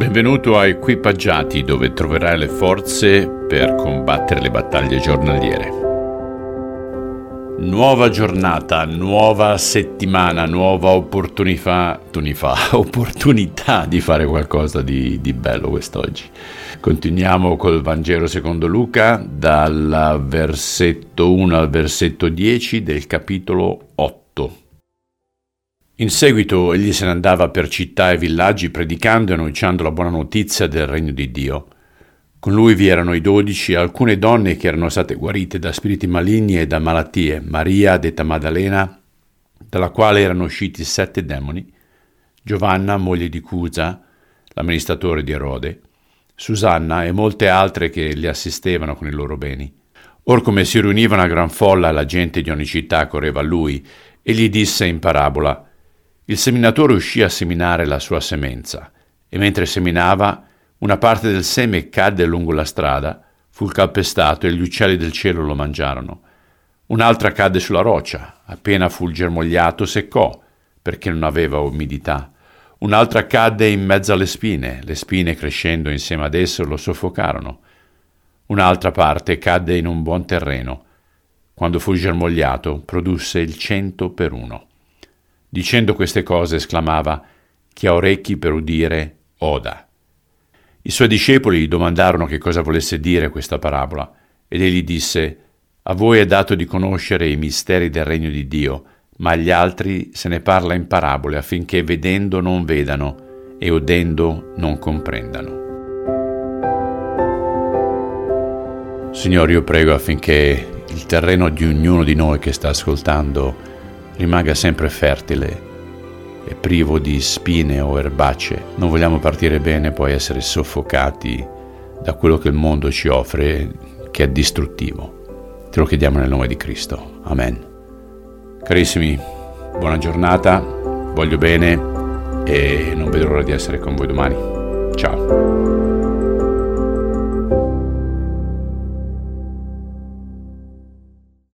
Benvenuto a Equipaggiati dove troverai le forze per combattere le battaglie giornaliere. Nuova giornata, nuova settimana, nuova opportunità, opportunità di fare qualcosa di, di bello quest'oggi. Continuiamo col Vangelo secondo Luca dal versetto 1 al versetto 10 del capitolo 8. In seguito egli se ne andava per città e villaggi predicando e annunciando la buona notizia del regno di Dio. Con lui vi erano i dodici e alcune donne che erano state guarite da spiriti maligni e da malattie, Maria, detta Maddalena, dalla quale erano usciti sette demoni, Giovanna, moglie di Cusa, l'amministratore di Erode, Susanna e molte altre che li assistevano con i loro beni. Or come si riuniva una gran folla, la gente di ogni città correva a lui e gli disse in parabola, il seminatore uscì a seminare la sua semenza, e mentre seminava, una parte del seme cadde lungo la strada, fu calpestato e gli uccelli del cielo lo mangiarono. Un'altra cadde sulla roccia, appena fu germogliato seccò, perché non aveva umidità. Un'altra cadde in mezzo alle spine, le spine crescendo insieme ad esso lo soffocarono. Un'altra parte cadde in un buon terreno. Quando fu germogliato, produsse il cento per uno. Dicendo queste cose esclamava, chi ha orecchi per udire, oda. I suoi discepoli gli domandarono che cosa volesse dire questa parabola, ed egli disse, a voi è dato di conoscere i misteri del regno di Dio, ma agli altri se ne parla in parabole affinché vedendo non vedano e udendo non comprendano. Signore, io prego affinché il terreno di ognuno di noi che sta ascoltando rimanga sempre fertile e privo di spine o erbacce. Non vogliamo partire bene e poi essere soffocati da quello che il mondo ci offre, che è distruttivo. Te lo chiediamo nel nome di Cristo. Amen. Carissimi, buona giornata, voglio bene e non vedo l'ora di essere con voi domani. Ciao.